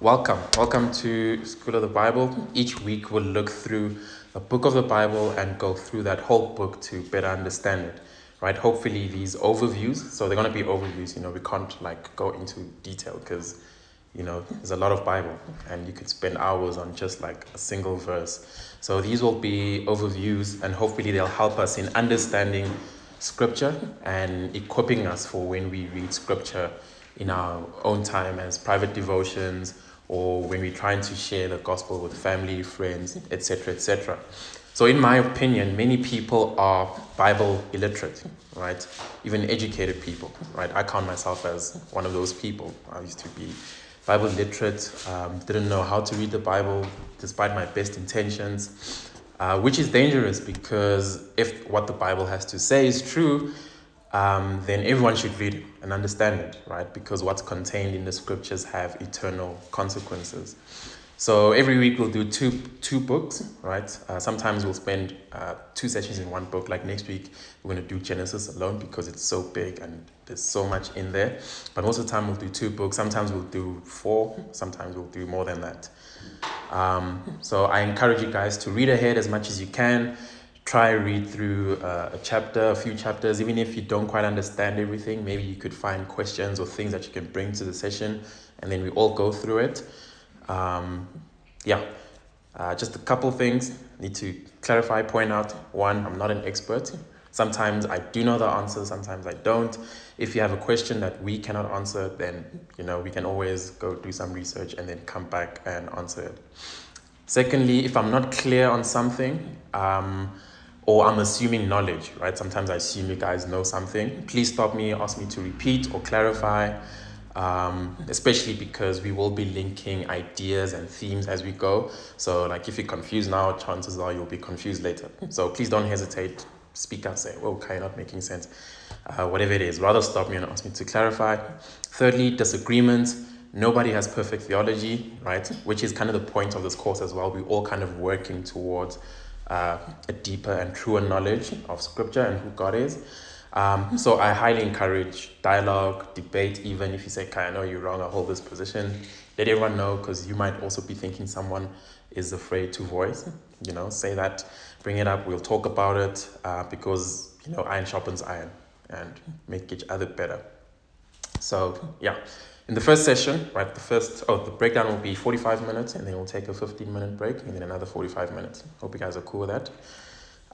Welcome. Welcome to School of the Bible. Each week we'll look through a book of the Bible and go through that whole book to better understand it. Right? Hopefully these overviews, so they're going to be overviews, you know, we can't like go into detail because you know, there's a lot of Bible and you could spend hours on just like a single verse. So these will be overviews and hopefully they'll help us in understanding scripture and equipping us for when we read scripture in our own time as private devotions or when we're trying to share the gospel with family, friends, etc., etc. So, in my opinion, many people are Bible illiterate, right? Even educated people, right? I count myself as one of those people. I used to be Bible literate, um, didn't know how to read the Bible despite my best intentions, uh, which is dangerous because if what the Bible has to say is true, um, then everyone should read it and understand it, right? Because what's contained in the scriptures have eternal consequences. So every week we'll do two two books, right? Uh, sometimes we'll spend uh, two sessions in one book. Like next week, we're to do Genesis alone because it's so big and there's so much in there. But most of the time we'll do two books. Sometimes we'll do four. Sometimes we'll do more than that. Um, so I encourage you guys to read ahead as much as you can try read through uh, a chapter, a few chapters, even if you don't quite understand everything. Maybe you could find questions or things that you can bring to the session, and then we all go through it. Um, yeah, uh, just a couple things need to clarify, point out. One, I'm not an expert. Sometimes I do know the answer, sometimes I don't. If you have a question that we cannot answer, then you know we can always go do some research and then come back and answer it. Secondly, if I'm not clear on something, um, or I'm assuming knowledge, right? Sometimes I assume you guys know something. Please stop me, ask me to repeat or clarify, um, especially because we will be linking ideas and themes as we go. So, like, if you're confused now, chances are you'll be confused later. So, please don't hesitate. Speak up, say, okay, not making sense. Uh, whatever it is, rather stop me and ask me to clarify. Thirdly, disagreement. Nobody has perfect theology, right? Which is kind of the point of this course as well. We're all kind of working towards uh, a deeper and truer knowledge of Scripture and who God is. Um, so I highly encourage dialogue, debate, even if you say, okay, I know you're wrong, I hold this position. Let everyone know because you might also be thinking someone is afraid to voice. You know, say that, bring it up, we'll talk about it uh, because, you know, iron sharpens iron and make each other better. So, yeah. In the first session, right, the first, oh, the breakdown will be 45 minutes and then we'll take a 15 minute break and then another 45 minutes. Hope you guys are cool with that.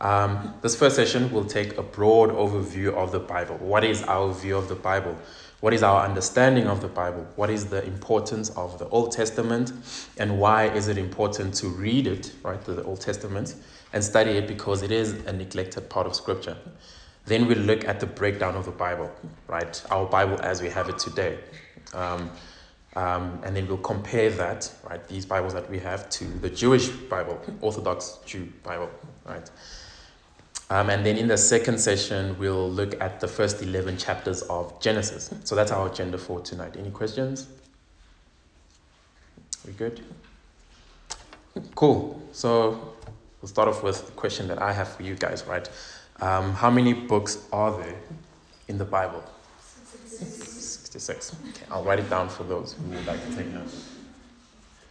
Um, this first session will take a broad overview of the Bible. What is our view of the Bible? What is our understanding of the Bible? What is the importance of the Old Testament? And why is it important to read it, right, the Old Testament, and study it because it is a neglected part of Scripture? Then we'll look at the breakdown of the Bible, right? Our Bible as we have it today. Um, um, and then we'll compare that, right, these Bibles that we have to the Jewish Bible, Orthodox Jew Bible, right? Um, and then in the second session, we'll look at the first 11 chapters of Genesis. So that's our agenda for tonight. Any questions? We good? Cool. So we'll start off with the question that I have for you guys, right? Um, how many books are there in the Bible? 66. Okay, I'll write it down for those who would like to take notes.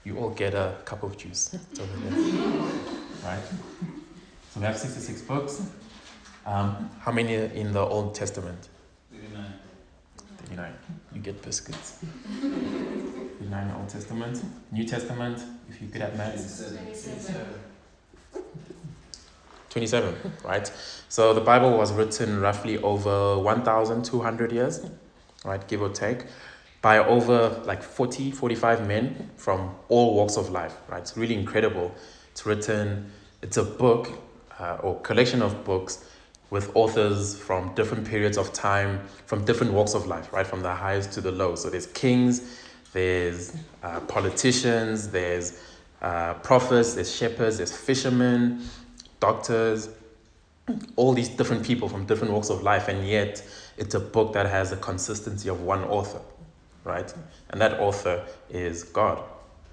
You all get a cup of juice. Right? So we have 66 books. Um, how many in the Old Testament? 39. 39. You get biscuits. 39 Old Testament. New Testament, if you could have at maths. 27, right? So the Bible was written roughly over 1,200 years right, give or take, by over like 40, 45 men from all walks of life, right? It's really incredible. It's written, it's a book uh, or collection of books with authors from different periods of time, from different walks of life, right? From the highs to the lows. So there's kings, there's uh, politicians, there's uh, prophets, there's shepherds, there's fishermen, doctors, all these different people from different walks of life, and yet it's a book that has a consistency of one author, right? And that author is God,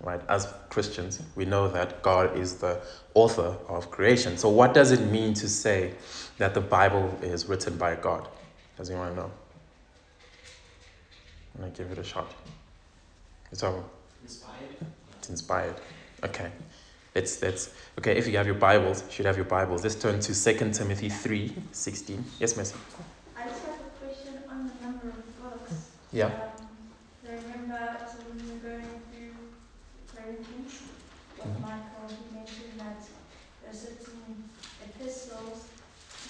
right? As Christians, we know that God is the author of creation. So, what does it mean to say that the Bible is written by God? Does anyone know? I'm gonna give it a shot. It's over. Inspired. It's inspired. Okay. Let's let's okay, if you have your Bibles, you should have your Bibles. Let's turn to 2 Timothy 3, 16. Yes, Messi. I just have a question on the number of books. Yeah. Um, I remember so when we were going through Corinthians, what Mhm. Michael he mentioned that there are certain epistles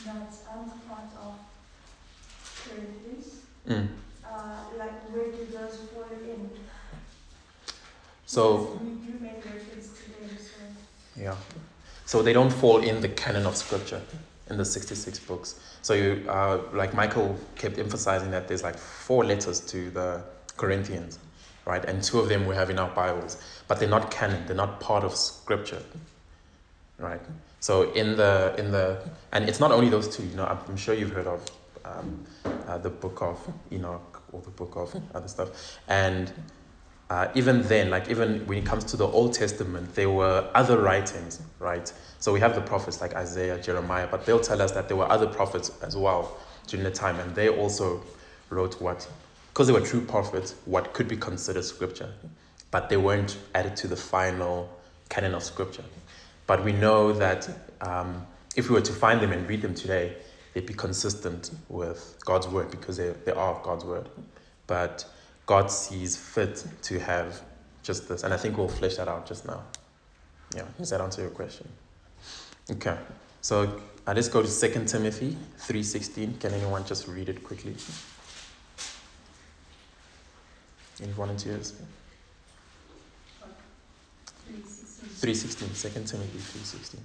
that aren't part of Corinthians. Mm. Uh, like where do those fall in? So Because we do make reference to them, so Yeah. So they don't fall in the canon of scripture in the 66 books. So you, uh, like Michael kept emphasizing that there's like four letters to the Corinthians, right? And two of them we have in our Bibles, but they're not canon. They're not part of scripture, right? So in the in the and it's not only those two. You know, I'm, sure you've heard of um, uh, the book of Enoch or the book of other stuff, and uh, even then, like even when it comes to the Old Testament, there were other writings, right? So we have the prophets like Isaiah, Jeremiah, but they'll tell us that there were other prophets as well during the time, and they also wrote what, because they were true prophets, what could be considered scripture, but they weren't added to the final canon of scripture. But we know that um, if we were to find them and read them today, they'd be consistent with God's word because they, they are God's word. But God sees fit to have just this. And I think we'll flesh that out just now. Yeah, does that answer your question? Okay. So I just go to 2 Timothy 3.16. Can anyone just read it quickly? Any volunteers? 3:16. 3.16. 2 Timothy 3.16.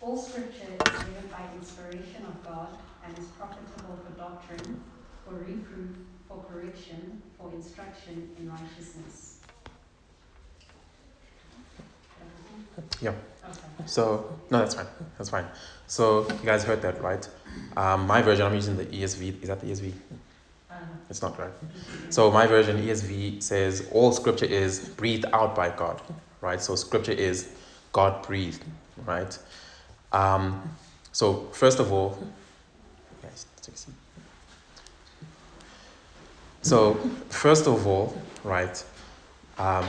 All scripture is given by inspiration of God and is profitable for doctrine, for reproof, for correction, for instruction in righteousness. Yeah. Okay. So, no, that's fine. That's fine. So, you guys heard that, right? Um, my version, I'm using the ESV. Is that the ESV? Um, It's not right. So my version ESV says all scripture is breathed out by God, right? So scripture is God breathed, right? Um, so first of all, guys, take a seat. So first of all, right, um,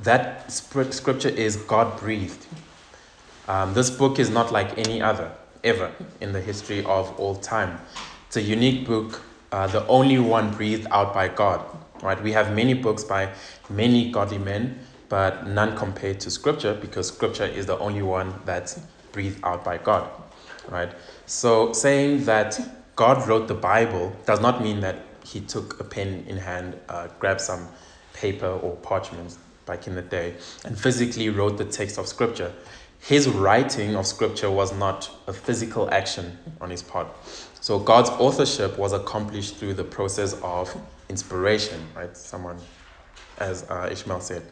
that scripture is God breathed. Um, this book is not like any other ever in the history of all time. It's a unique book, uh, the only one breathed out by God. Right? We have many books by many godly men, but none compared to Scripture because Scripture is the only one that's breathed out by God. Right? So saying that God wrote the Bible does not mean that he took a pen in hand, uh, grabbed some paper or parchments back in the day, and physically wrote the text of Scripture. His writing of Scripture was not a physical action on his part. So God's authorship was accomplished through the process of inspiration, right? Someone, as uh, Ishmael said,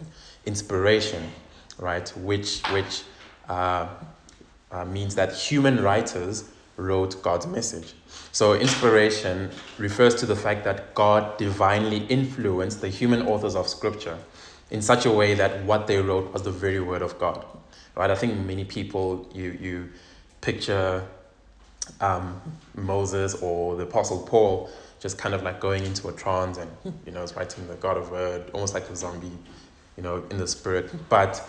inspiration, right? Which which uh, uh, means that human writers wrote God's message. So inspiration refers to the fact that God divinely influenced the human authors of Scripture in such a way that what they wrote was the very word of God. Right? I think many people you you picture um, Moses or the Apostle Paul just kind of like going into a trance and you know, is writing the God of Word, almost like a zombie, you know, in the spirit. But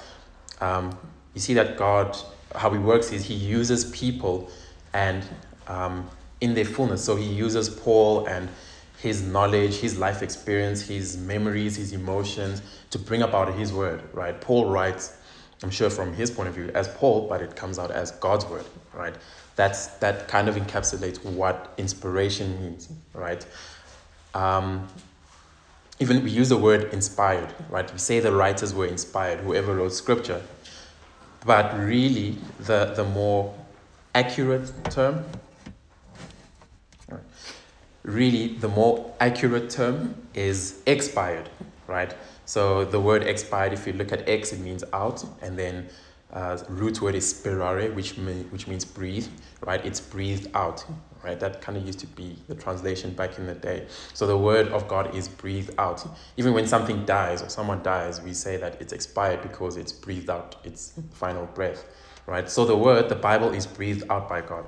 um, you see that God, how He works is He uses people and um, in their fullness. So He uses Paul and his knowledge, his life experience, his memories, his emotions to bring about His Word, right? Paul writes, I'm sure from his point of view, as Paul, but it comes out as God's Word, right? That's that kind of encapsulates what inspiration means, right? Um, even we use the word inspired, right? We say the writers were inspired, whoever wrote scripture. But really, the, the more accurate term, really, the more accurate term is expired, right? So the word expired, if you look at X, it means out, and then uh, root word is spirare, which mean, which means breathe, right? It's breathed out, right? That kind of used to be the translation back in the day. So the word of God is breathed out. Even when something dies or someone dies, we say that it's expired because it's breathed out, its final breath, right? So the word, the Bible, is breathed out by God.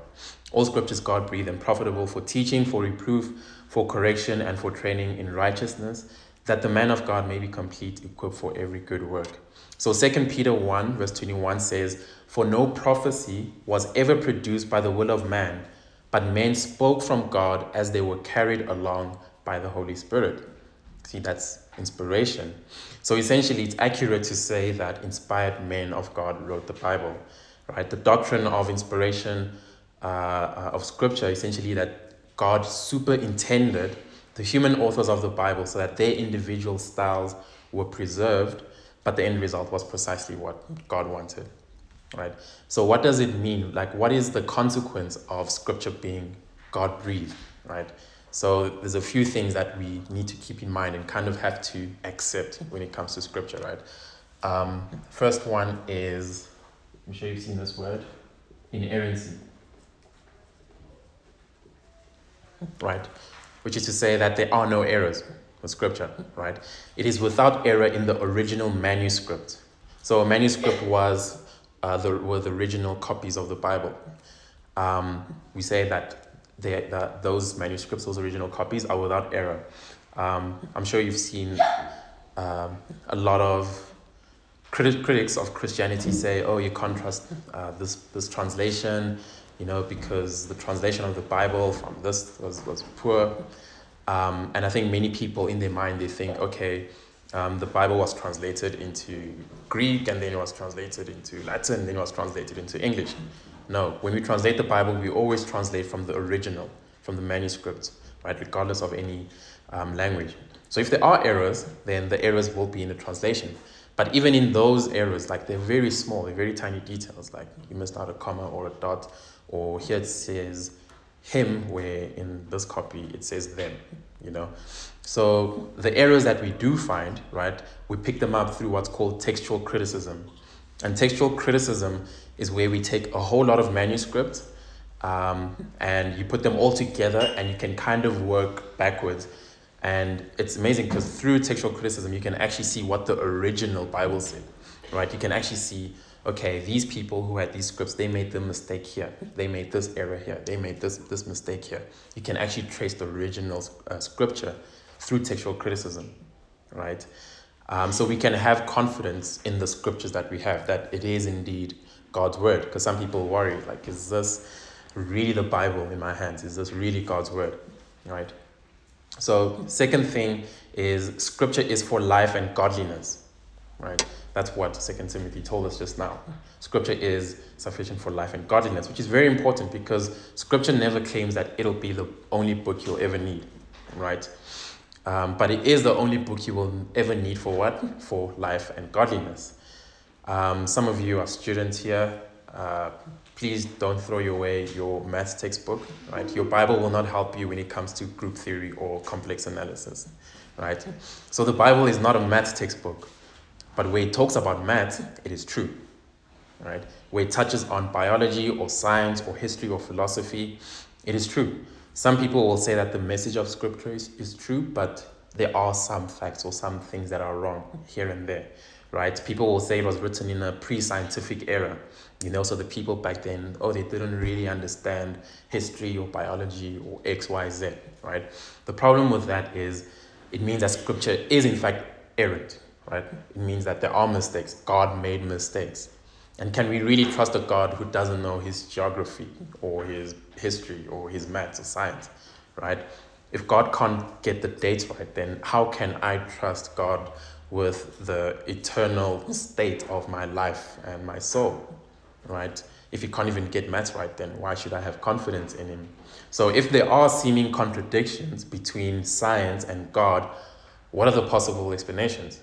All scriptures God breathed and profitable for teaching, for reproof, for correction, and for training in righteousness, that the man of God may be complete, equipped for every good work. So 2 Peter 1, verse 21 says, For no prophecy was ever produced by the will of man, but men spoke from God as they were carried along by the Holy Spirit. See, that's inspiration. So essentially, it's accurate to say that inspired men of God wrote the Bible, right? The doctrine of inspiration uh, uh, of Scripture, essentially, that God superintended the human authors of the Bible so that their individual styles were preserved, but the end result was precisely what God wanted, right? So, what does it mean? Like, what is the consequence of Scripture being God breathed, right? So there's a few things that we need to keep in mind and kind of have to accept when it comes to scripture, right? Um, first one is, I'm sure you've seen this word, inerrancy. Right? Which is to say that there are no errors with scripture, right? It is without error in the original manuscript. So a manuscript was uh, the, were the original copies of the Bible. Um, we say that they, that those manuscripts, those original copies, are without error. Um, I'm sure you've seen um, a lot of criti- critics of Christianity say, "Oh, you can't trust uh, this this translation, you know, because the translation of the Bible from this was was poor." Um, and I think many people in their mind they think, okay, um, the Bible was translated into Greek and then it was translated into Latin, then it was translated into English. No, when we translate the Bible, we always translate from the original, from the manuscript, right, regardless of any um, language. So if there are errors, then the errors will be in the translation. But even in those errors, like they're very small, they're very tiny details, like you missed out a comma or a dot, or here it says him, where in this copy it says them, you know. So the errors that we do find, right, we pick them up through what's called textual criticism. And textual criticism is where we take a whole lot of manuscripts um, and you put them all together and you can kind of work backwards. And it's amazing because through textual criticism, you can actually see what the original Bible said, right? You can actually see, okay, these people who had these scripts, they made the mistake here. They made this error here. They made this, this mistake here. You can actually trace the original uh, scripture through textual criticism, right? Um, so we can have confidence in the scriptures that we have, that it is indeed God's word. Because some people worry, like, is this really the Bible in my hands? Is this really God's word? Right? So, second thing is scripture is for life and godliness. Right? That's what Second Timothy told us just now. Scripture is sufficient for life and godliness, which is very important because scripture never claims that it'll be the only book you'll ever need. Right? Um, but it is the only book you will ever need for what? For life and godliness. Um, some of you are students here. Uh, please don't throw away your math textbook, right? Your Bible will not help you when it comes to group theory or complex analysis, right? So the Bible is not a math textbook, but where it talks about math, it is true, right? Where it touches on biology or science or history or philosophy, it is true. Some people will say that the message of scripture is, is true, but there are some facts or some things that are wrong here and there, right? People will say it was written in a pre scientific era, you know, so the people back then, oh, they didn't really understand history or biology or X, Y, Z, right? The problem with that is it means that scripture is in fact errant, right? It means that there are mistakes. God made mistakes. And can we really trust a God who doesn't know his geography or his history or his maths or science, right? If God can't get the dates right, then how can I trust God with the eternal state of my life and my soul, right? If he can't even get maths right, then why should I have confidence in him? So, if there are seeming contradictions between science and God, what are the possible explanations?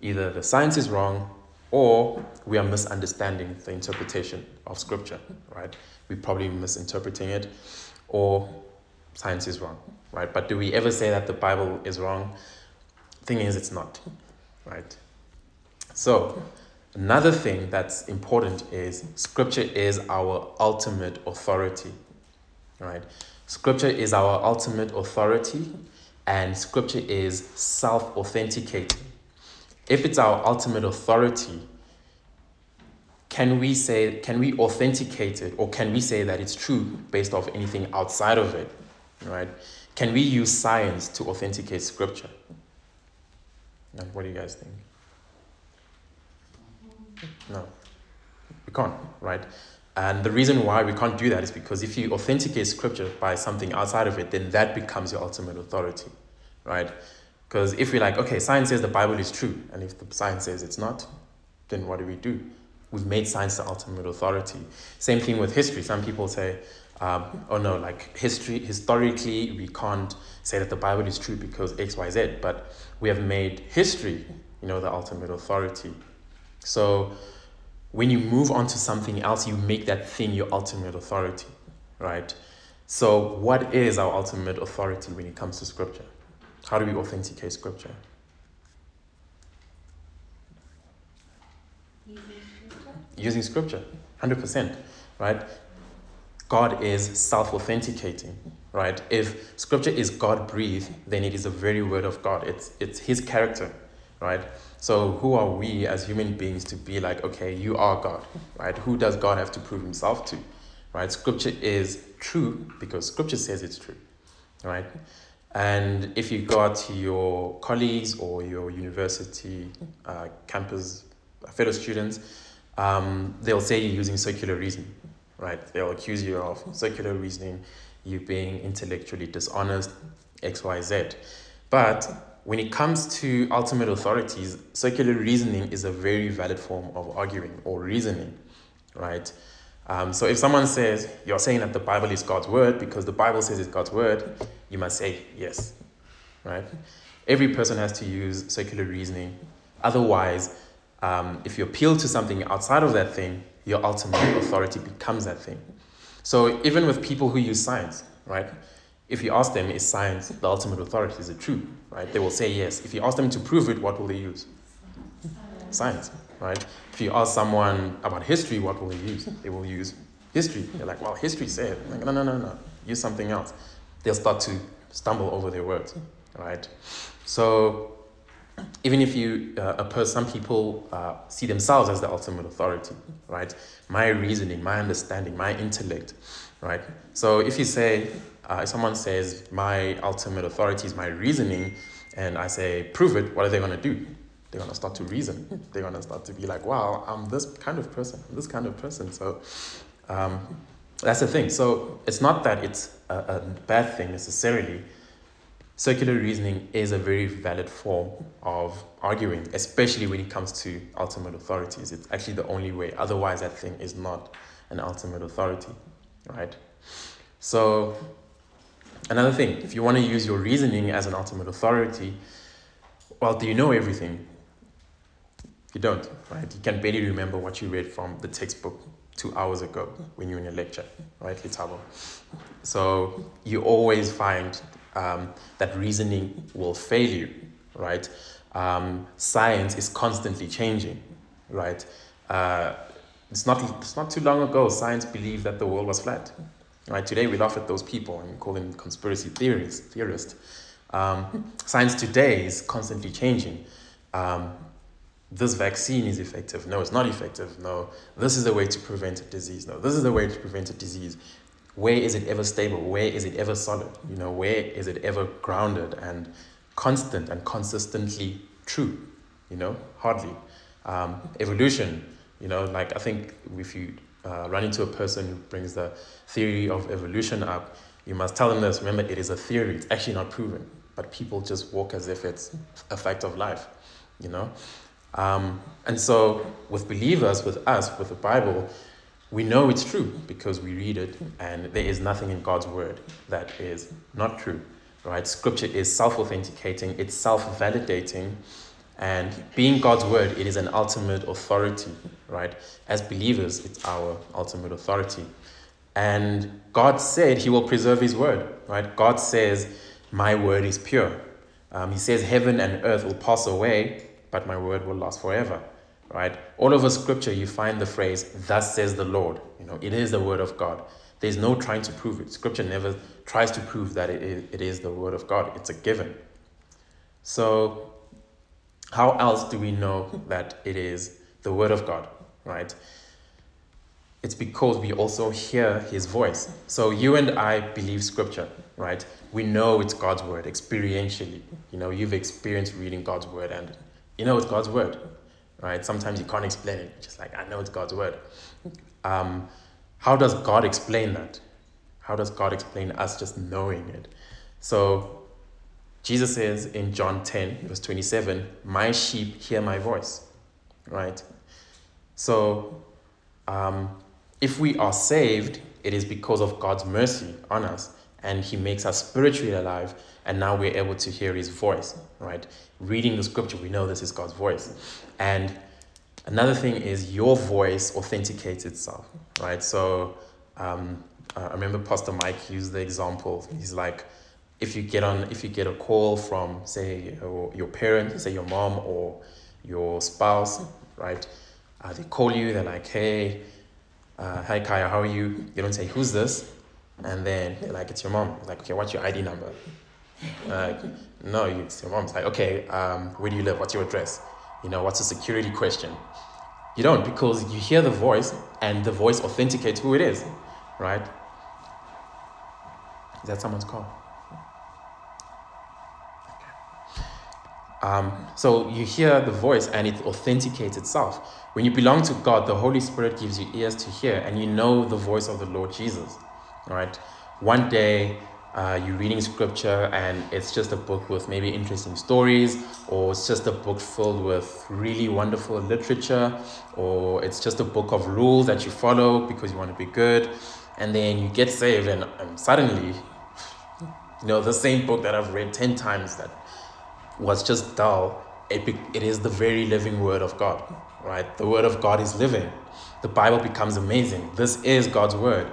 Either the science is wrong or we are misunderstanding the interpretation of scripture, right? We're probably misinterpreting it, or science is wrong, right? But do we ever say that the Bible is wrong? Thing is, it's not, right? So, another thing that's important is scripture is our ultimate authority, right? Scripture is our ultimate authority, and scripture is self authenticating if it's our ultimate authority, can we say, can we authenticate it or can we say that it's true based off anything outside of it? Right? Can we use science to authenticate scripture? And what do you guys think? No, we can't, right? And the reason why we can't do that is because if you authenticate scripture by something outside of it, then that becomes your ultimate authority, right? Because if we're like, okay, science says the Bible is true, and if the science says it's not, then what do we do? We've made science the ultimate authority. Same thing with history. Some people say, um, oh no, like history, historically, we can't say that the Bible is true because X, Y, Z, but we have made history, you know, the ultimate authority. So when you move on to something else, you make that thing your ultimate authority, right? So, what is our ultimate authority when it comes to scripture? How do we authenticate scripture? Using scripture, 100%, right? God is self authenticating, right? If scripture is God breathed, then it is the very word of God, it's, it's his character, right? So, who are we as human beings to be like, okay, you are God, right? Who does God have to prove himself to, right? Scripture is true because scripture says it's true, right? And if you go to your colleagues or your university uh, campus fellow students, um, they'll say you're using circular reasoning, right? They'll accuse you of circular reasoning, you being intellectually dishonest, X, Y, Z. But when it comes to ultimate authorities, circular reasoning is a very valid form of arguing or reasoning, right? Um, so if someone says, You're saying that the Bible is God's word because the Bible says it's God's word, you must say yes, right? Every person has to use circular reasoning. Otherwise, um, if you appeal to something outside of that thing, your ultimate authority becomes that thing. So even with people who use science, right? If you ask them, is science the ultimate authority? Is it true? Right? They will say yes. If you ask them to prove it, what will they use? Science, right? If you ask someone about history, what will they use? They will use history. They're like, well, history said. Like, no, no, no, no. Use something else. They'll start to stumble over their words, right? So even if you, uh, person, some people uh, see themselves as the ultimate authority, right? My reasoning, my understanding, my intellect, right? So if you say, uh, if someone says, my ultimate authority is my reasoning, and I say, prove it, what are they going to do? They're going to start to reason. They're going to start to be like, wow, I'm this kind of person, I'm this kind of person. So um, that's the thing. So it's not that it's a, a bad thing necessarily. Circular reasoning is a very valid form of arguing, especially when it comes to ultimate authorities. It's actually the only way. Otherwise, that thing is not an ultimate authority, right? So Another thing, if you want to use your reasoning as an ultimate authority, well, do you know everything? You don't, right? You can barely remember what you read from the textbook two hours ago when you're in a lecture, right, Litabo? So you always find um, that reasoning will fail you, right? Um, science is constantly changing, right? Uh, it's not, it's not too long ago, science believed that the world was flat. Right? Today we laugh at those people and call them conspiracy theories, theorists. Um, science today is constantly changing. Um, this vaccine is effective. No, it's not effective. No, this is the way to prevent a disease. No, this is the way to prevent a disease. Where is it ever stable? Where is it ever solid? You know, where is it ever grounded and constant and consistently true? You know, hardly. Um, evolution, you know, like I think if you uh, run into a person who brings the theory of evolution up, you must tell them this. Remember, it is a theory. It's actually not proven, but people just walk as if it's a fact of life, you know. Um, and so, with believers, with us, with the Bible, we know it's true because we read it, and there is nothing in God's word that is not true. Right? Scripture is self-authenticating. It's self-validating and being God's word, it is an ultimate authority, right? As believers, it's our ultimate authority. And God said he will preserve his word, right? God says, My word is pure. Um, he says, Heaven and earth will pass away, but my word will last forever, right? All over scripture, you find the phrase, Thus says the Lord. You know, it is the word of God. There's no trying to prove it. Scripture never tries to prove that it is, it is the word of God, it's a given. So how else do we know that it is the Word of God, right? It's because we also hear His voice. So you and I believe Scripture, right? We know it's God's word experientially. You know, you've experienced reading God's word and you know it's God's word, right? Sometimes you can't explain it, just like, I know it's God's word. Um, how does God explain that? How does God explain us just knowing it? So, Jesus says in John 10, verse 27, My sheep hear my voice, right? So, um, if we are saved, it is because of God's mercy on us, and He makes us spiritually alive, and now we're able to hear His voice, right? Reading the scripture, we know this is God's voice. And another thing is your voice authenticates itself, right? So, um, I remember Pastor Mike used the example. He's like, if you get on, if you get a call from, say, your, your say your mom or your spouse, right? Uh, they call you, they're like, hey, uh, hi Kaya, how are you? You don't say, who's this? And then they're like, it's your mom. Like, okay, what's your ID number? Like, no, it's your mom. It's like, okay, um, where do you live? What's your address? You know, what's a security question? You don't because you hear the voice and the voice authenticates who it is, right? Is that someone's call? Um, so you hear the voice and it authenticates itself. When you belong to God, the Holy Spirit gives you ears to hear and you know the voice of the Lord Jesus. Right? One day uh, you're reading scripture and it's just a book with maybe interesting stories, or it's just a book filled with really wonderful literature, or it's just a book of rules that you follow because you want to be good. And then you get saved, and, suddenly, you know, the same book that I've read 10 times that was just dull, it, be, it is the very living word of God, right? The word of God is living. The Bible becomes amazing. This is God's word.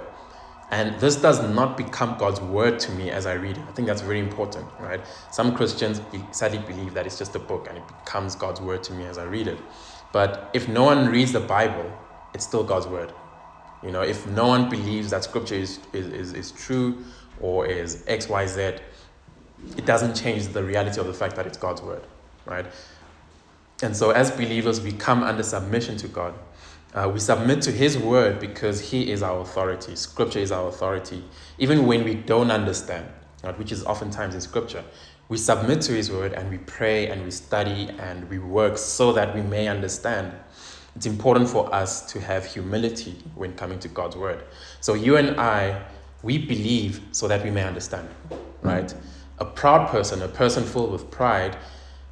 And this does not become God's word to me as I read it. I think that's very important, right? Some Christians sadly believe that it's just a book and it becomes God's word to me as I read it. But if no one reads the Bible, it's still God's word. You know, if no one believes that scripture is, is, is, is true or is X, Y, Z, it doesn't change the reality of the fact that it's God's word, right? And so, as believers, we come under submission to God. Uh, we submit to His word because He is our authority. Scripture is our authority, even when we don't understand, right, which is oftentimes in Scripture. We submit to His word and we pray and we study and we work so that we may understand. It's important for us to have humility when coming to God's word. So, you and I, we believe so that we may understand, right? A proud person, a person full with pride,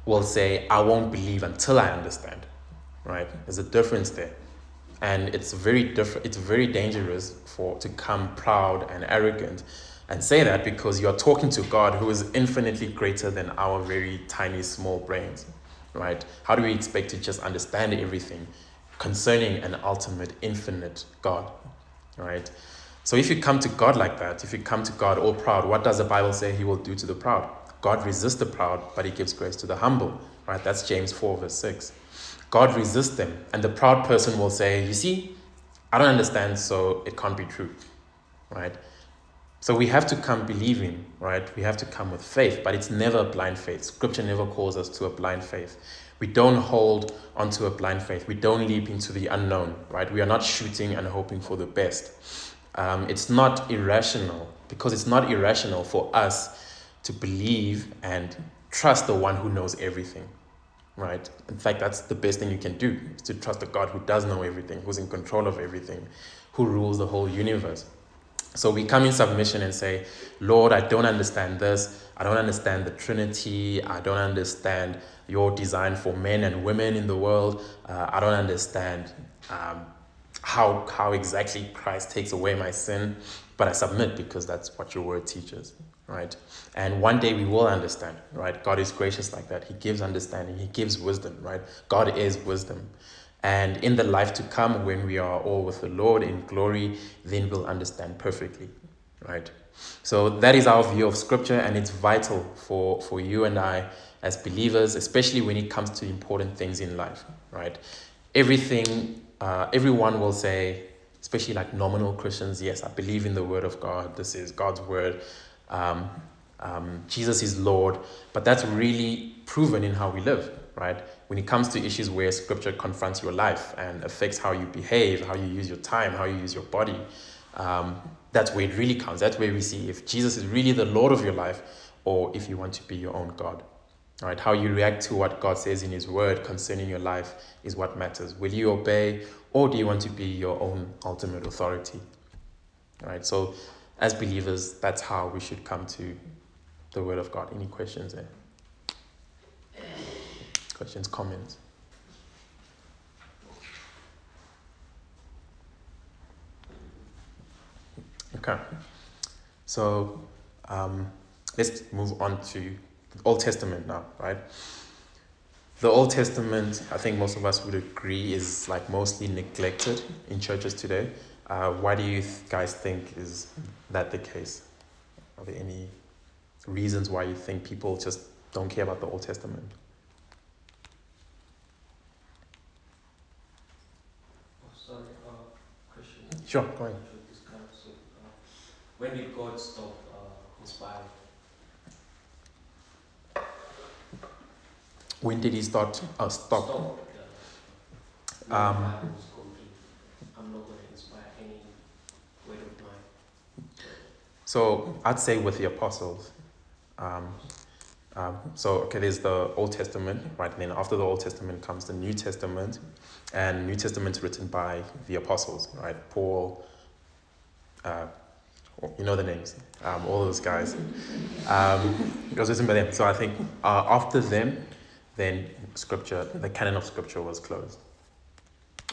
will say, I won't believe until I understand. Right? There's a difference there. And it's very different it's very dangerous for to come proud and arrogant and say that because you're talking to God who is infinitely greater than our very tiny small brains. Right? How do we expect to just understand everything concerning an ultimate infinite God? Right? So if you come to God like that, if you come to God all proud, what does the Bible say he will do to the proud? God resists the proud, but he gives grace to the humble. Right? That's James 4, verse 6. God resists them, and the proud person will say, You see, I don't understand, so it can't be true. Right? So we have to come believing, right? We have to come with faith, but it's never a blind faith. Scripture never calls us to a blind faith. We don't hold onto a blind faith. We don't leap into the unknown, right? We are not shooting and hoping for the best um, it's not irrational because it's not irrational for us to believe and trust the one who knows everything right? In fact that's the best thing you can do is to trust a god who does know everything who's in control of everything who rules the whole universe. So we come in submission and say lord i don't understand this. I don't understand the trinity. I don't understand your design for men and women in the world. Uh, i don't understand um, how, how exactly Christ takes away my sin, but I submit because that's what your word teaches, right? And one day we will understand, right? God is gracious like that. He gives understanding, He gives wisdom, right? God is wisdom. And in the life to come, when we are all with the Lord in glory, then we'll understand perfectly, right? So that is our view of Scripture, and it's vital for, for you and I as believers, especially when it comes to important things in life, right? Everything uh, everyone will say, especially like nominal Christians, yes, I believe in the word of God. This is God's word. Um, um, Jesus is Lord. But that's really proven in how we live, right? When it comes to issues where scripture confronts your life and affects how you behave, how you use your time, how you use your body, um, that's where it really counts. That's where we see if Jesus is really the Lord of your life or if you want to be your own God. All right, how you react to what God says in His Word concerning your life is what matters. Will you obey or do you want to be your own ultimate authority? All right, so as believers, that's how we should come to the Word of God. Any questions there? Questions, comments? Okay, so um, let's move on to the Old Testament now, right? The Old Testament, I think most of us would agree, is like mostly neglected in churches today. Uh, why do you guys think is that the case? Are there any reasons why you think people just don't care about the Old Testament? Oh, sorry, uh, question. Sure, go ahead. This kind of, so, uh, when did God stop uh, inspiring? When did he start? Uh, stop. Stop. Um, My Bible is complete. I'm not going to inspire any word of mine. So I'd say with the apostles. Um, um, so okay, there's the Old Testament, right? And then after the Old Testament comes the New Testament, and New Testament written by the apostles, right? Paul. Uh, you know the names, um, all those guys. Um, it was written by them. So I think uh, after them, then scripture, the canon of scripture was closed,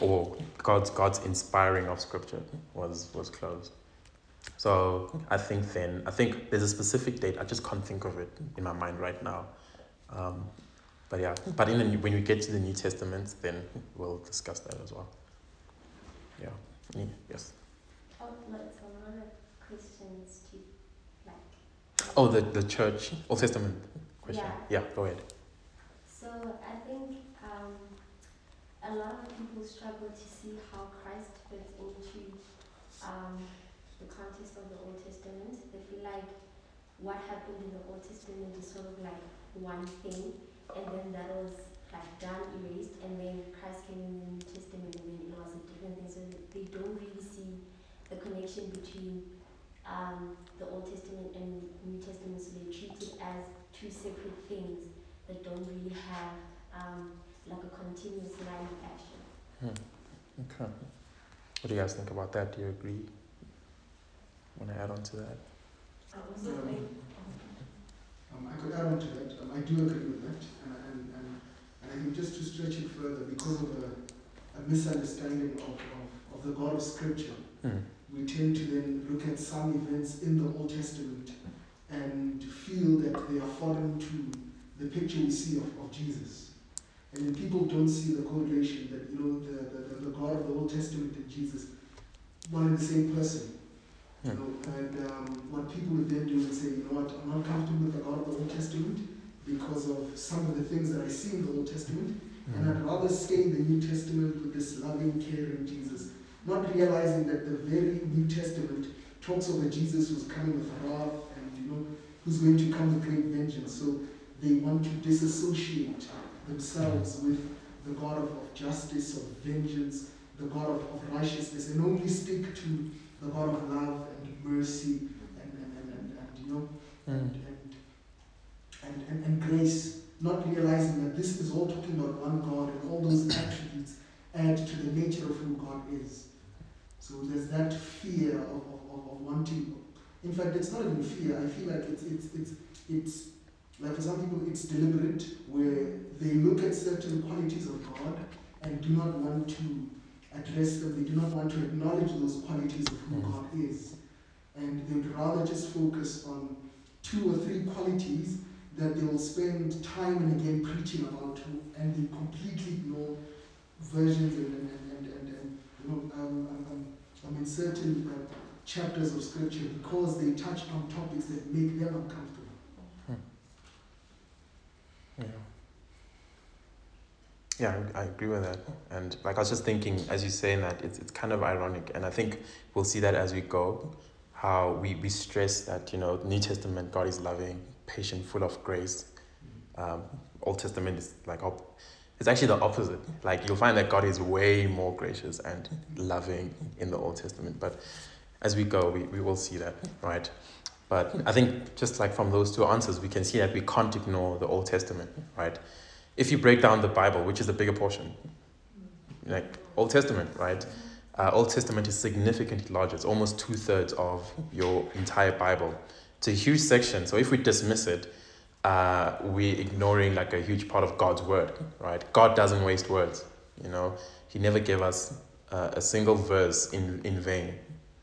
or God's God's inspiring of scripture was was closed. So I think then I think there's a specific date. I just can't think of it in my mind right now. Um, but yeah, but in the, when we get to the New Testament, then we'll discuss that as well. Yeah. Any- Yes. Oh, no, it's a lot of Christians to like. Oh, the the church Old Testament question. Yeah. Yeah. Go ahead. So I think um, a lot of people struggle to see how Christ fits into um, the context of the Old Testament. They feel like what happened in the Old Testament is sort of like one thing, and then that was like done, erased, and then Christ came in the New Testament, and then it was a different thing. So they don't really see the connection between um, the Old Testament and New Testament. So they treat it as two separate things that don't really have um, like a continuous line of action. Okay. What do you guys think about that? Do you agree? Want to add on to that? Um, I could add on to that. Um, I do agree with that, and, and, and, and I think just to stretch it further, because of a, a misunderstanding of, of, of the God of Scripture, Hmm. we tend to then look at some events in the Old Testament and feel that they are foreign to the picture we see of, of Jesus. And then people don't see the correlation that, you know, the, the, the God of the Old Testament and Jesus, one and the same person. You know, and um, what people would then do is say, you know what, I'm not comfortable with the God of the Old Testament because of some of the things that I see in the Old Testament, and I'd rather stay in the New Testament with this loving, caring Jesus, not realizing that the very New Testament talks of a Jesus who's coming with wrath and you know who's going to come with great vengeance. So they want to disassociate themselves with the God of, of justice, of vengeance, the God of, of righteousness, and only stick to the God of love mercy and, and, and, and, and you know Hmm. and, and, and, and, grace, not realizing that this is all talking about one God and all those attributes add to the nature of who God is. So there's that fear of, of, of, of wanting. In fact, it's not even fear. I feel like it's, it's, it's, it's like for some people, it's deliberate, where they look at certain qualities of God and do not want to address them. They do not want to acknowledge those qualities of who Mm. God is. And would rather just focus on two or three qualities that they will spend time and again preaching about, and they completely ignore versions and, and, and, and, and you know, um, um, um, um, in certain uh, chapters of scripture because they touch on topics that make them uncomfortable. Yeah. Yeah, I I agree with that. And like I was just thinking, as you're saying that, it's, it's kind of ironic. And I think we'll see that as we go, how we, we stress that, you know, New Testament, God is loving, patient, full of grace. Um, Old Testament is like, op- it's actually the opposite. Like you'll find that God is way more gracious and loving in the Old Testament. But as we go, we, we will see that, right? But I think just like from those two answers, we can see that we can't ignore the Old Testament, right? If you break down the Bible, which is the bigger portion, like Old Testament, right? Uh, Old Testament is significantly larger. It's almost two thirds of your entire Bible. It's a huge section. So if we dismiss it, uh, we're ignoring like a huge part of God's word, right? God doesn't waste words. You know, He never gave us uh, a single verse in in vain,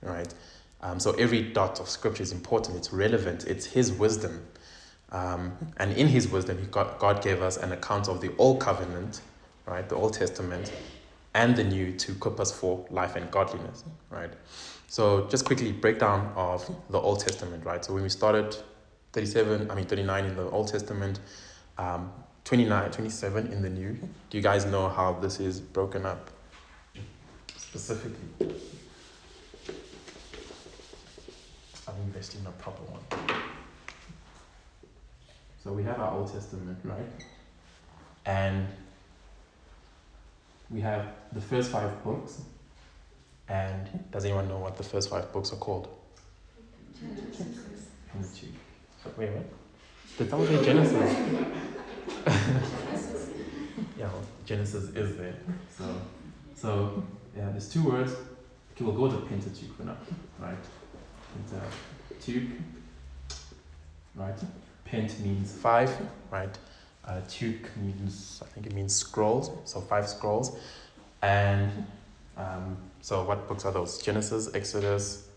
right? Um, so every dot of scripture is important. It's relevant. It's His wisdom, um, and in His wisdom, He got, God gave us an account of the Old Covenant, right, the Old Testament, and the New to us for life and godliness, right? So just quickly breakdown of the Old Testament, right? So when we started 37, I mean 39 in the Old Testament, um, 29, 27 in the New. Do you guys know how this is broken up specifically? I'm investing in a proper one. So we have our Old Testament, right? And we have the first five books. And does anyone know what the first five books are called? So, wait, what? Did someone say Genesis? yeah, well, Genesis is there. So, so yeah, there's two words. Okay, we'll go to Pentateuch for now, right? Pentateuch, right? Pent means five, right? Uh, tuch means, I think it means scrolls, so five scrolls. And um, so what books are those? Genesis, Exodus,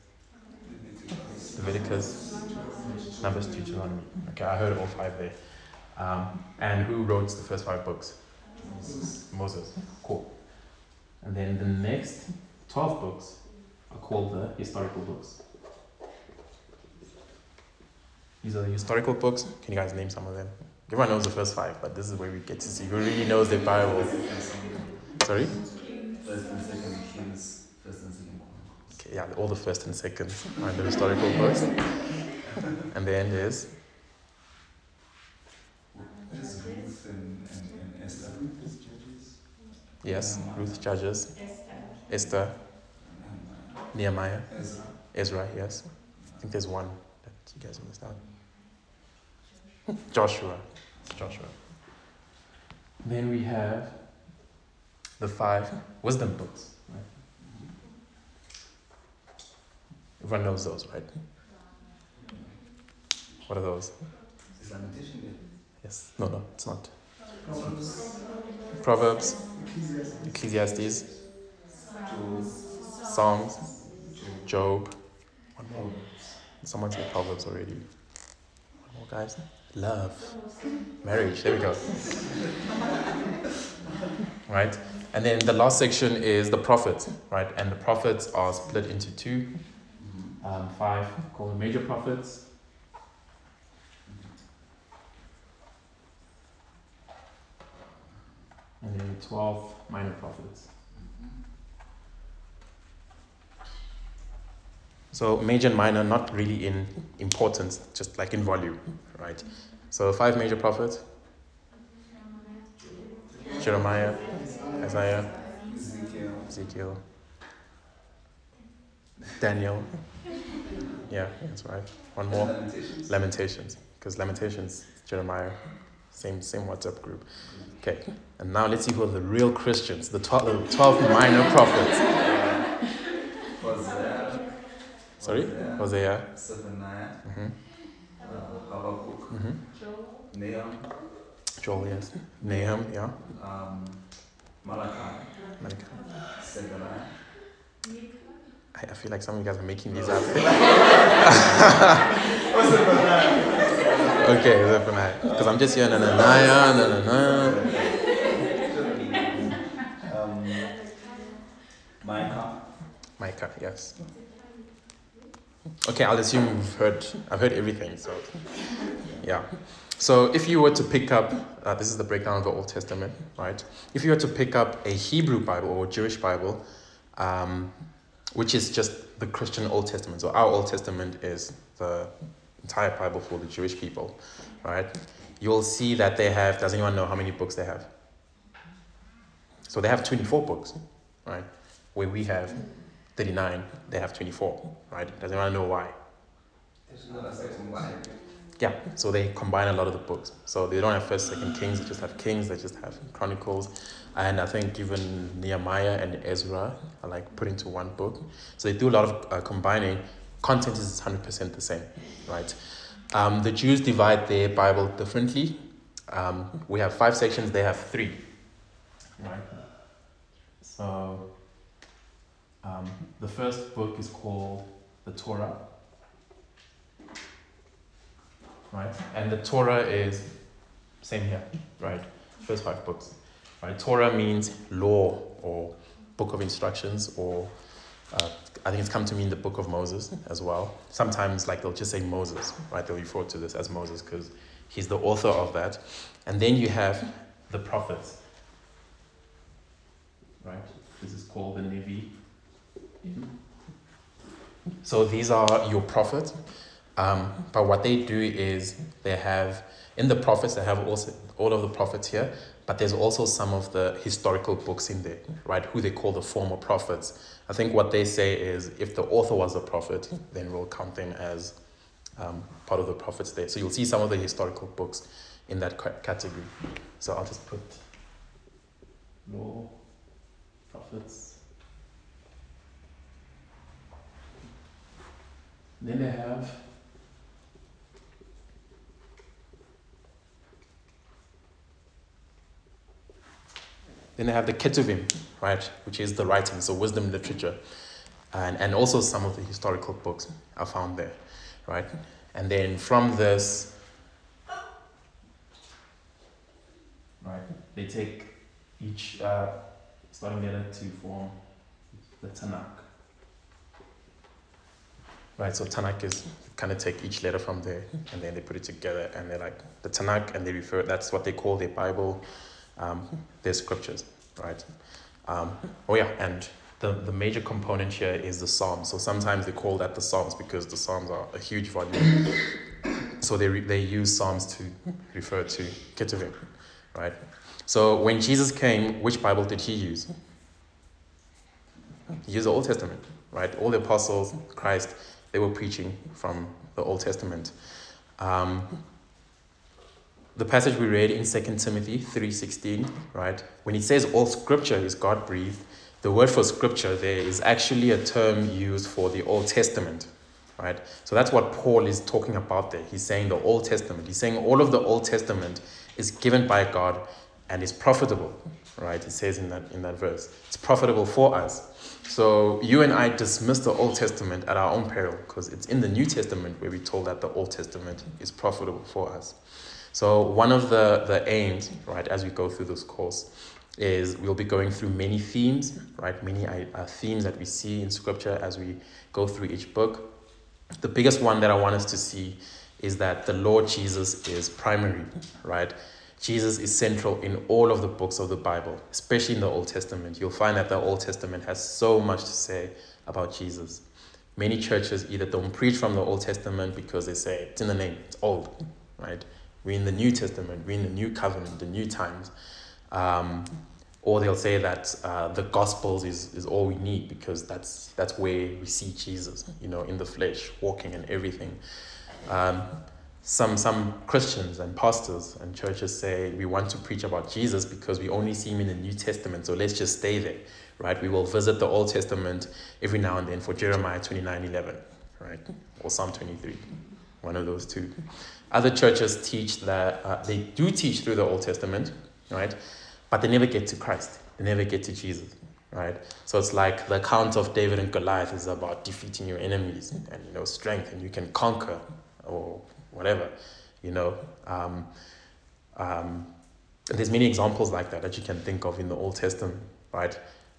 Leviticus, Numbers, Deuteronomy. Okay, I heard all five there. Um, and who wrote the first five books? Moses. Moses. Cool. And then the next 12 books are called the historical books. These are the historical books. Can you guys name some of them? Everyone knows the first five, but this is where we get to see who really knows the Bible. Sorry? First and second Kings, first and second Okay, yeah, all the first and second are the historical books. And the end Esther. yes, Ruth, Judges, Esther, Nehemiah. Ezra, yes. I think there's one that you guys missed out. Joshua. It's Joshua. Then we have the five wisdom books. Right? Everyone knows those, right? What are those? Is Lamentation there? Yes. No, no, it's not. Proverbs, Proverbs, Ecclesiastes, Ecclesiastes, Job, Psalms, Job, Job. One more. Someone said Proverbs already. One more, guys. Love. Marriage. There we go. right? And then the last section is the prophets, right? And the prophets are split into two, um, five called major prophets. And then 12 minor prophets. So major and minor, not really in importance, just like in volume, right? So five major prophets: Jeremiah, Isaiah, Ezekiel, Daniel. Yeah, that's right. One more. Lamentations. Lamentations, because Lamentations, Jeremiah, same same WhatsApp group. Okay, and now let's see who are the real Christians, the 12, the 12 minor prophets. Hosea, Sorry, Hosea. Zephaniah, hmm uh, Habakkuk, hmm Nahum, Joel, yes. Nahum, yeah. um, Malachi, Malachi. Zechariah, I, I feel like some of you guys are making these up. okay, Zephaniah. Because I'm just here, na na na na na na. um, Micah, Micah, yes. Okay, I'll assume you've heard. I've heard everything. So, yeah. So if you were to pick up, uh, this is the breakdown of the Old Testament, right? If you were to pick up a Hebrew Bible or Jewish Bible, um, which is just the Christian Old Testament, so our Old Testament is the entire Bible for the Jewish people, right? You'll see that they have. Does anyone know how many books they have? So they have twenty-four books, right? Where we have 39, they have 24, right? Does anyone know why? Yeah, so they combine a lot of the books. So they don't have first, second Kings, they just have Kings, they just have Chronicles. And I think even Nehemiah and Ezra are like put into one book. So they do a lot of uh, combining. Content is 100% the same, right? Um, the Jews divide their Bible differently. Um, we have five sections, they have three, right? So um, the first book is called the Torah, right? And the Torah is same here, right? First five books, right? Torah means law or book of instructions, or uh, I think it's come to mean the book of Moses as well. Sometimes, like they'll just say Moses, right? They'll refer to this as Moses because he's the author of that. And then you have the prophets, right? This is called the Nevi. So these are your prophets. Um, but what they do is they have in the prophets they have also all of the prophets here, but there's also some of the historical books in there, right? Who they call the former prophets. I think what they say is if the author was a prophet, then we'll count them as um, part of the prophets there. So you'll see some of the historical books in that category. So I'll just put law, prophets. Then they have Then they have the Ketuvim, right, which is the writing, so wisdom literature. And, and also some of the historical books are found there, right? And then from this, right, they take each uh, starting letter to form the Tanakh. Right, so Tanakh is kind of take each letter from there and then they put it together and they're like the Tanakh and they refer, that's what they call their Bible um, their scriptures, right? Um, oh yeah, and the, the major component here is the Psalms. So sometimes they call that the Psalms because the Psalms are a huge volume. so they, re, they use Psalms to refer to Ketuvim, right? So when Jesus came, which Bible did he use? He used the Old Testament, right? All the apostles, Christ, they were preaching from the Old Testament. Um, the passage we read in 2 Timothy 3.16, right? When it says all scripture is God-breathed, the word for scripture there is actually a term used for the Old Testament, right? So that's what Paul is talking about there. He's saying the Old Testament. He's saying all of the Old Testament is given by God and is profitable, right? It says in that, in that verse. It's profitable for us. So you and I dismiss the Old Testament at our own peril because it's in the New Testament where we're told that the Old Testament is profitable for us. So one of the, the aims, right, as we go through this course, is we'll be going through many themes, right, many uh, themes that we see in scripture as we go through each book. The biggest one that I want us to see is that the Lord Jesus is primary, right? Jesus is central in all of the books of the Bible, especially in the Old Testament. You'll find that the Old Testament has so much to say about Jesus. Many churches either don't preach from the Old Testament because they say it's in the name, it's old, right? We're in the New Testament, we're in the New Covenant, the New Times. Um, or they'll say that uh, the Gospels is, is all we need because that's, that's where we see Jesus, you know, in the flesh, walking and everything. Um, some, some Christians and pastors and churches say we want to preach about Jesus because we only see him in the New Testament, so let's just stay there, right? We will visit the Old Testament every now and then for Jeremiah 29 11, right? Or Psalm 23, one of those two. Other churches teach that uh, they do teach through the Old Testament, right? But they never get to Christ. They never get to Jesus, right? So it's like the account of David and Goliath is about defeating your enemies and you know strength, and you can conquer or whatever, you know. Um, um, there's many examples like that that you can think of in the Old Testament, right?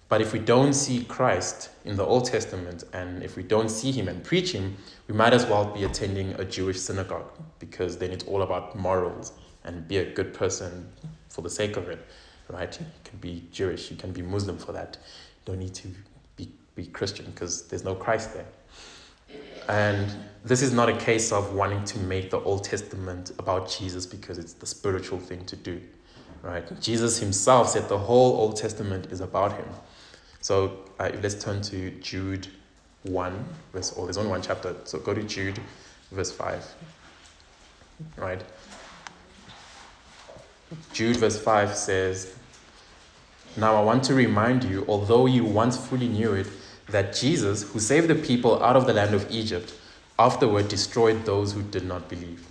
But if we don't see Christ in the Old Testament and if we don't see him and preach him, we might as well be attending a Jewish synagogue because then it's all about morals and be a good person for the sake of it, right? You can be Jewish, you can be Muslim for that. You don't need to be, be Christian because there's no Christ there. And this is not a case of wanting to make the Old Testament about Jesus because it's the spiritual thing to do, right? Jesus himself said the whole Old Testament is about him. So uh, let's turn to Jude 1, verse, or there's only one chapter. So go to Jude, verse 5. Right? Jude, verse 5 says, Now I want to remind you, although you once fully knew it, that Jesus, who saved the people out of the land of Egypt, afterward destroyed those who did not believe.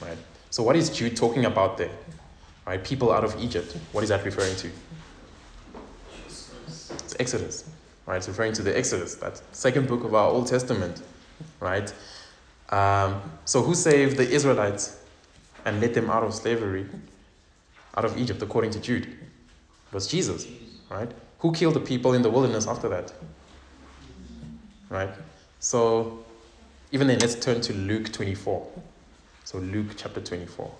Right? So, what is Jude talking about there? Right? People out of Egypt. What is that referring to? It's Exodus. Right? It's referring to the Exodus, that second book of our Old Testament. Right? Um, so, who saved the Israelites and led them out of slavery, out of Egypt, according to Jude? It was Jesus. Right? Who killed the people in the wilderness after that? Right? So, even then, let's turn to Luke 24. So, Luke chapter 24.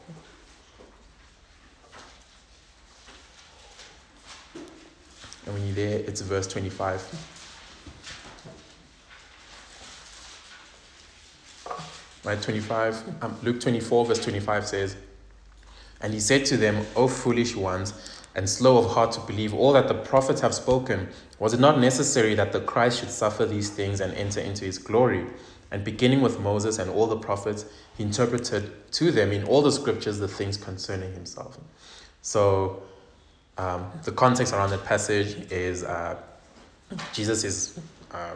And when you're there, it's verse 25. Right, 25, um, Luke 24, verse 25 says, And he said to them, O foolish ones, and slow of heart to believe all that the prophets have spoken, was it not necessary that the Christ should suffer these things and enter into his glory? And beginning with Moses and all the prophets, he interpreted to them in all the scriptures the things concerning himself. So, um, the context around that passage is uh, Jesus is uh,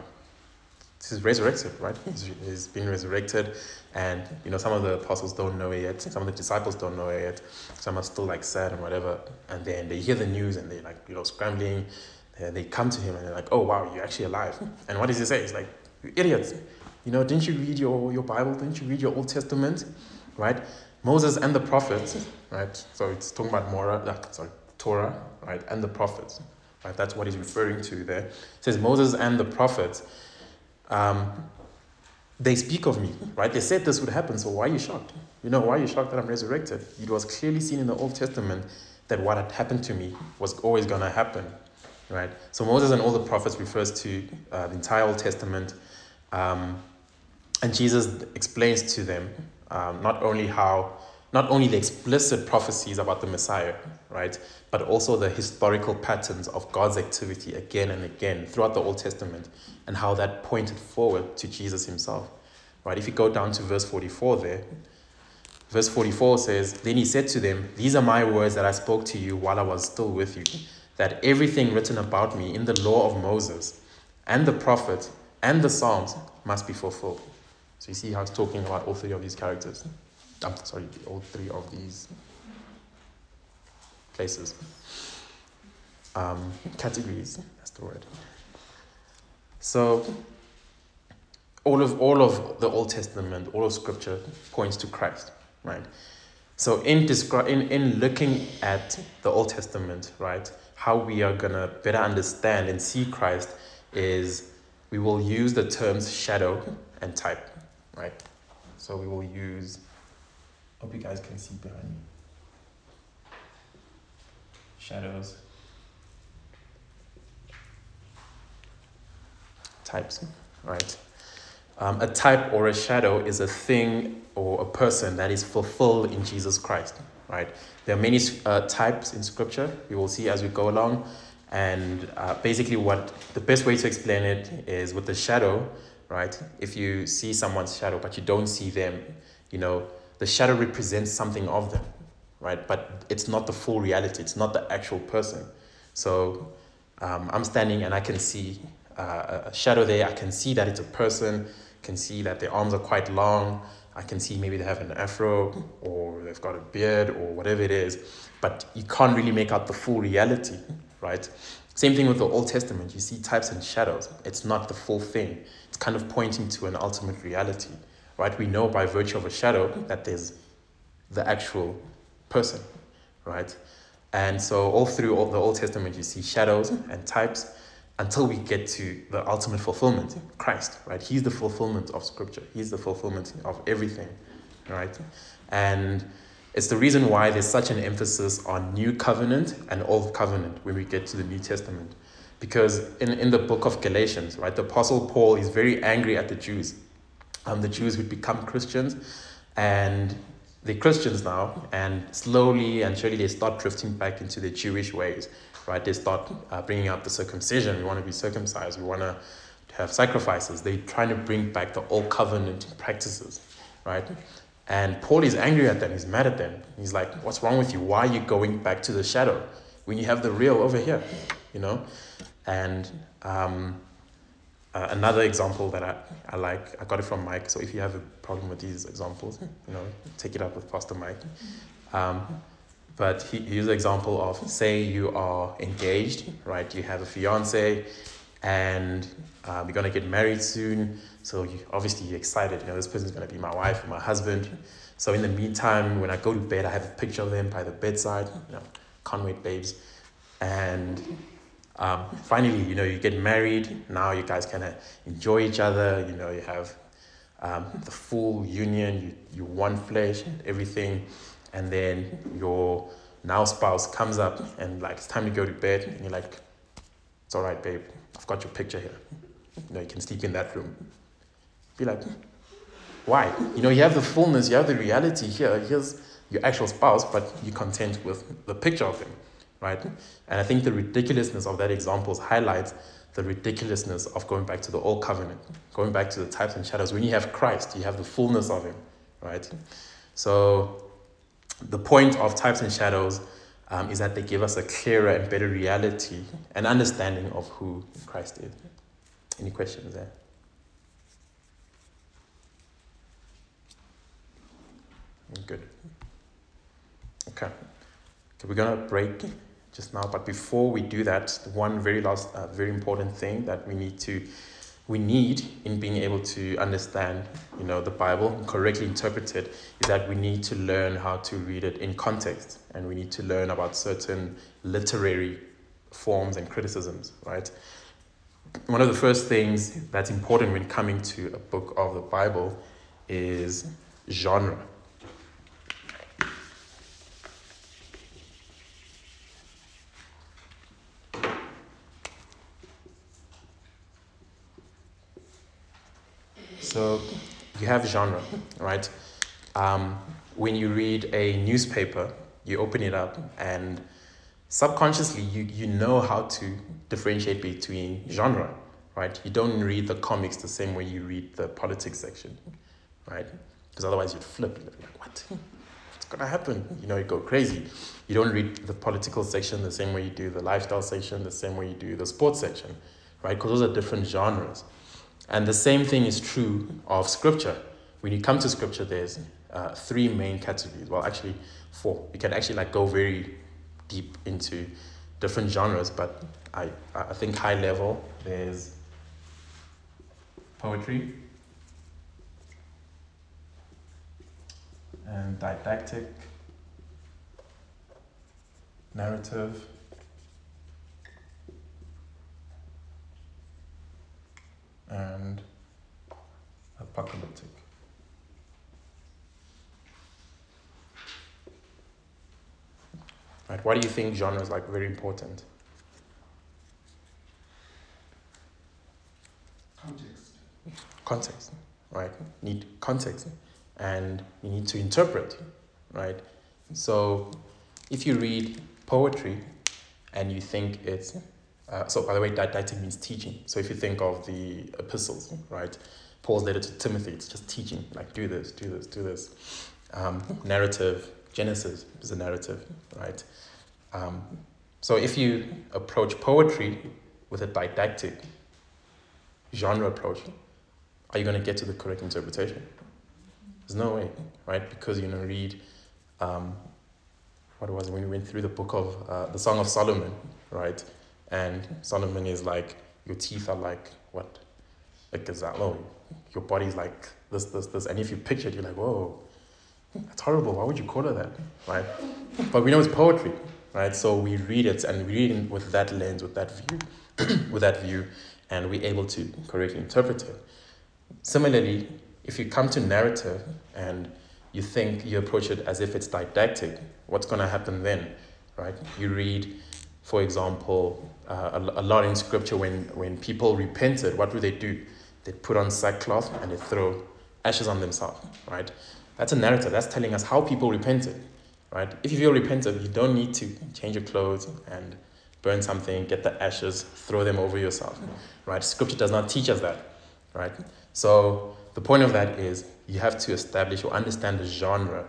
he's resurrected, right? He's, he's been resurrected, and you know some of the apostles don't know it yet. Some of the disciples don't know it yet. Some are still like sad and whatever. And then they hear the news and they like you know scrambling. And they come to him and they're like, "Oh wow, you're actually alive!" And what does he say? He's like, "You idiots! You know, didn't you read your your Bible? Didn't you read your Old Testament? Right? Moses and the prophets, right? So it's talking about Mora, uh, sorry, Torah, right, and the prophets. Right? That's what he's referring to there. It says Moses and the prophets. Um, they speak of me, right? They said this would happen, so why are you shocked? You know, why are you shocked that I'm resurrected? It was clearly seen in the Old Testament that what had happened to me was always going to happen, right? So Moses and all the prophets refers to uh, the entire Old Testament, um, and Jesus explains to them um, not only how, not only the explicit prophecies about the Messiah, right, but also the historical patterns of God's activity again and again throughout the Old Testament and how that pointed forward to Jesus himself. Right? If you go down to verse 44 there, verse 44 says, Then he said to them, These are my words that I spoke to you while I was still with you, that everything written about me in the law of Moses and the prophets and the Psalms must be fulfilled. So you see how it's talking about all three of these characters. I'm sorry, all three of these places. Um, categories, that's the word. So all of all of the Old Testament, all of Scripture points to Christ, right? So in descri- in in looking at the Old Testament, right, how we are gonna better understand and see Christ is we will use the terms shadow and type, right? So we will use. Hope you guys can see behind me. Shadows. Types, right? Um, a type or a shadow is a thing or a person that is fulfilled in Jesus Christ, right? There are many uh, types in Scripture. We will see as we go along. And uh, basically, what the best way to explain it is with the shadow, right? If you see someone's shadow but you don't see them, you know, the shadow represents something of them, right? But it's not the full reality, it's not the actual person. So um, I'm standing and I can see uh, a shadow there, I can see that it's a person, can see that their arms are quite long, I can see maybe they have an afro or they've got a beard or whatever it is, but you can't really make out the full reality, right? Same thing with the Old Testament. You see types and shadows. It's not the full thing. It's kind of pointing to an ultimate reality, right? We know by virtue of a shadow that there's the actual person, right? And so all through all the Old Testament, you see shadows and types until we get to the ultimate fulfillment, Christ, right? He's the fulfillment of Scripture. He's the fulfillment of everything, right? And it's the reason why there's such an emphasis on New Covenant and Old Covenant when we get to the New Testament. Because in, in the book of Galatians, right, the Apostle Paul is very angry at the Jews. Um, the Jews would become Christians and they're Christians now, and slowly and surely they start drifting back into their Jewish ways, right? They start uh, bringing up the circumcision. We want to be circumcised. We want to have sacrifices. They're trying to bring back the old covenant practices, right? And Paul is angry at them. He's mad at them. He's like, "What's wrong with you? Why are you going back to the shadow when you have the real over here?" You know. And um, uh, another example that I, I like, I got it from Mike. So if you have a problem with these examples, you know, take it up with Pastor Mike. Um, but he, he used an example of say you are engaged, right? You have a fiance, and um, you're gonna get married soon. So you obviously you're excited. You know, this person's gonna be my wife or my husband. So in the meantime, when I go to bed, I have a picture of them by the bedside. You know, can't wait, babes. And um, finally, you know, you get married. Now you guys kind of enjoy each other. You know, you have um, the full union. You you one flesh, everything. And then your now spouse comes up and like it's time to go to bed, and you're like, "It's all right, babe. I've got your picture here. You know, you can sleep in that room." Be like, why? You know, you have the fullness, you have the reality here. Here's your actual spouse, but you're content with the picture of him, right? And I think the ridiculousness of that example highlights the ridiculousness of going back to the old covenant, going back to the types and shadows. When you have Christ, you have the fullness of him, right? So the point of types and shadows um, is that they give us a clearer and better reality and understanding of who Christ is. Any questions there? Good. Okay. Okay, we're gonna break just now, but before we do that, one very last, uh, very important thing that we need to, we need in being able to understand, you know, the Bible correctly interpret it, is that we need to learn how to read it in context, and we need to learn about certain literary forms and criticisms, right? One of the first things that's important when coming to a book of the Bible is genre. So you have genre, right? Um, when you read a newspaper, you open it up and subconsciously you, you know how to differentiate between genre, right? You don't read the comics the same way you read the politics section, right? Because otherwise you'd flip. You'd be like, what? What's gonna happen? You know, you go crazy. You don't read the political section the same way you do the lifestyle section, the same way you do the sports section, right? Because those are different genres. And the same thing is true of scripture. When you come to scripture, there's uh, three main categories. Well, actually, four. You can actually like go very deep into different genres, but I, I think high level, there's poetry and didactic, narrative, and apocalyptic. Right, why do you think genre is like very important? Context. Context, right? Need context, and you need to interpret, right? So, if you read poetry, and you think it's uh, so by the way, didactic means teaching. So if you think of the epistles, right, Paul's letter to Timothy, it's just teaching, like do this, do this, do this. Um, narrative, Genesis is a narrative, right? Um, so if you approach poetry with a didactic genre approach, are you going to get to the correct interpretation? There's no way, right? Because you're going to read, um, what was it, when we went through the book of uh, the Song of Solomon, right? And Solomon is like, your teeth are like what? A gazelle. Oh, your body's like this, this, this. And if you picture it, you're like, whoa, that's horrible. Why would you call it that? Right? But we know it's poetry, right? So we read it and we read it with that lens, with that view, with that view, and we're able to correctly interpret it. Similarly, if you come to narrative and you think you approach it as if it's didactic, what's going to happen then, right? You read, for example, uh, a, a lot in scripture when, when people repented, what do they do? They put on sackcloth and they throw ashes on themselves, right? That's a narrative. That's telling us how people repented, right? If you feel repentant, you don't need to change your clothes and burn something, get the ashes, throw them over yourself, right? Scripture does not teach us that, right? So the point of that is you have to establish or understand the genre,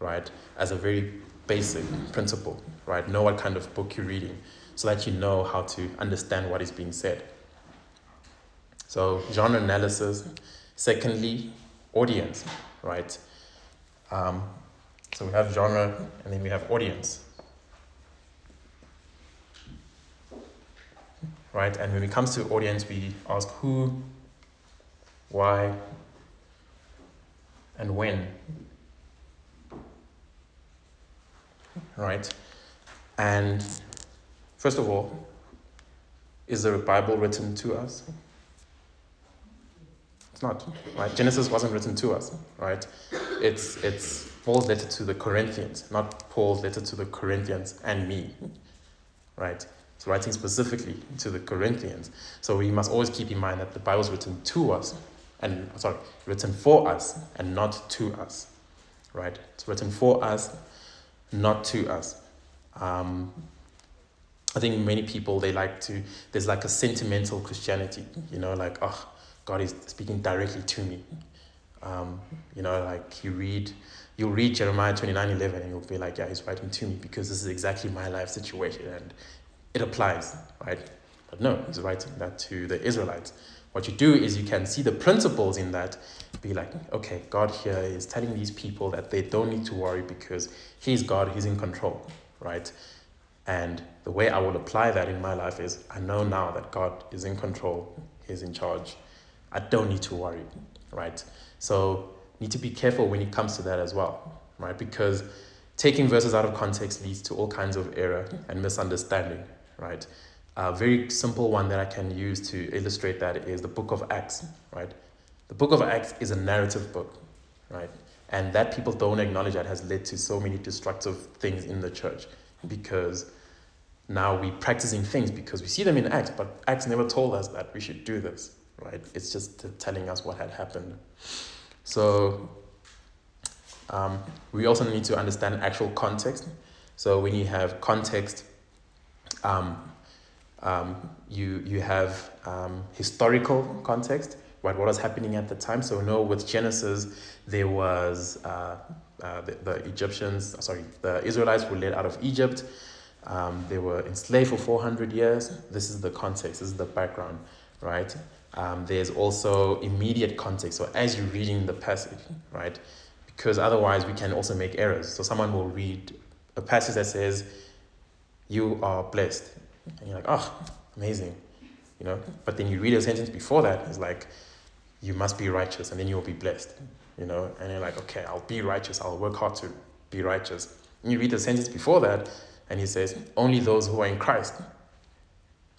right, as a very basic principle, right? Know what kind of book you're reading so that you know how to understand what is being said. So, genre analysis. Secondly, audience, right? Um, so we have genre and then we have audience. Right? And when it comes to audience, we ask who, why, and when. Right? And first of all, is the Bible written to us? It's not, right? Genesis wasn't written to us, right? It's it's Paul's letter to the Corinthians, not Paul's letter to the Corinthians and me, right? It's writing specifically to the Corinthians. So we must always keep in mind that the Bible is written to us, and sorry, written for us and not to us, right? It's written for us, not to us. Um, I think many people they like to. There's like a sentimental Christianity, you know, like oh, God is speaking directly to me. Um, you know, like you read, you'll read Jeremiah 29 11 and you'll be like, yeah, he's writing to me because this is exactly my life situation and it applies, right? But no, he's writing that to the Israelites. What you do is you can see the principles in that, be like, okay, God here is telling these people that they don't need to worry because He's God, He's in control, right? And the way I will apply that in my life is I know now that God is in control, He's in charge. I don't need to worry, right? So need to be careful when it comes to that as well, right? Because taking verses out of context leads to all kinds of error and misunderstanding, right? A very simple one that I can use to illustrate that is the book of Acts, right? The book of Acts is a narrative book, right? And that people don't acknowledge that has led to so many destructive things in the church because now we're practicing things because we see them in Acts, but Acts never told us that we should do this, right? It's just telling us what had happened. So um, we also need to understand actual context. So when you have context, um, um, you you have um, historical context, right? What was happening at the time? So know with Genesis, there was uh, uh, the, the Egyptians, sorry, the Israelites were led out of Egypt. Um, they were enslaved for 400 years. This is the context, this is the background, right? Um, there's also immediate context. So as you're reading the passage, right? Because otherwise we can also make errors. So someone will read a passage that says, You are blessed. And you're like, Oh, amazing. You know? But then you read a sentence before that, it's like, You must be righteous and then you'll be blessed. You know? And you're like, Okay, I'll be righteous. I'll work hard to be righteous. And you read the sentence before that, and he says, Only those who are in Christ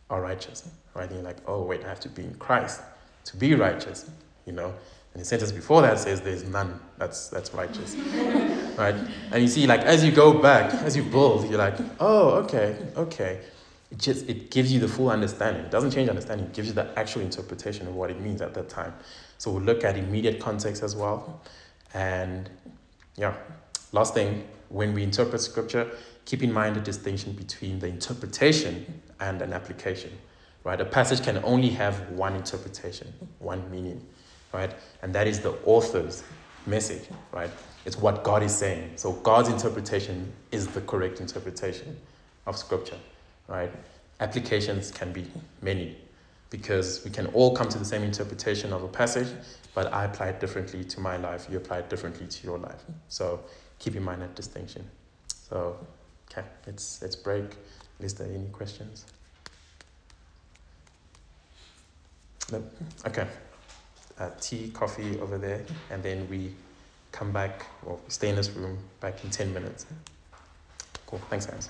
are righteous. Right? And you're like, oh wait, I have to be in Christ to be righteous, you know. And the sentence before that says there's none that's that's righteous. right? And you see, like as you go back, as you build, you're like, oh, okay, okay. It just it gives you the full understanding. It doesn't change understanding, it gives you the actual interpretation of what it means at that time. So we'll look at immediate context as well. And yeah, last thing, when we interpret scripture, keep in mind the distinction between the interpretation and an application, right? A passage can only have one interpretation, one meaning, right? And that is the author's message, right? It's what God is saying. So God's interpretation is the correct interpretation of scripture, right? Applications can be many because we can all come to the same interpretation of a passage, but I apply it differently to my life, you apply it differently to your life. So keep in mind that distinction. So Okay, let's let's break. Is there any questions? Nope. Okay. Uh, tea, coffee over there, and then we come back or stay in this room back in 10 minutes. Cool. Thanks, guys.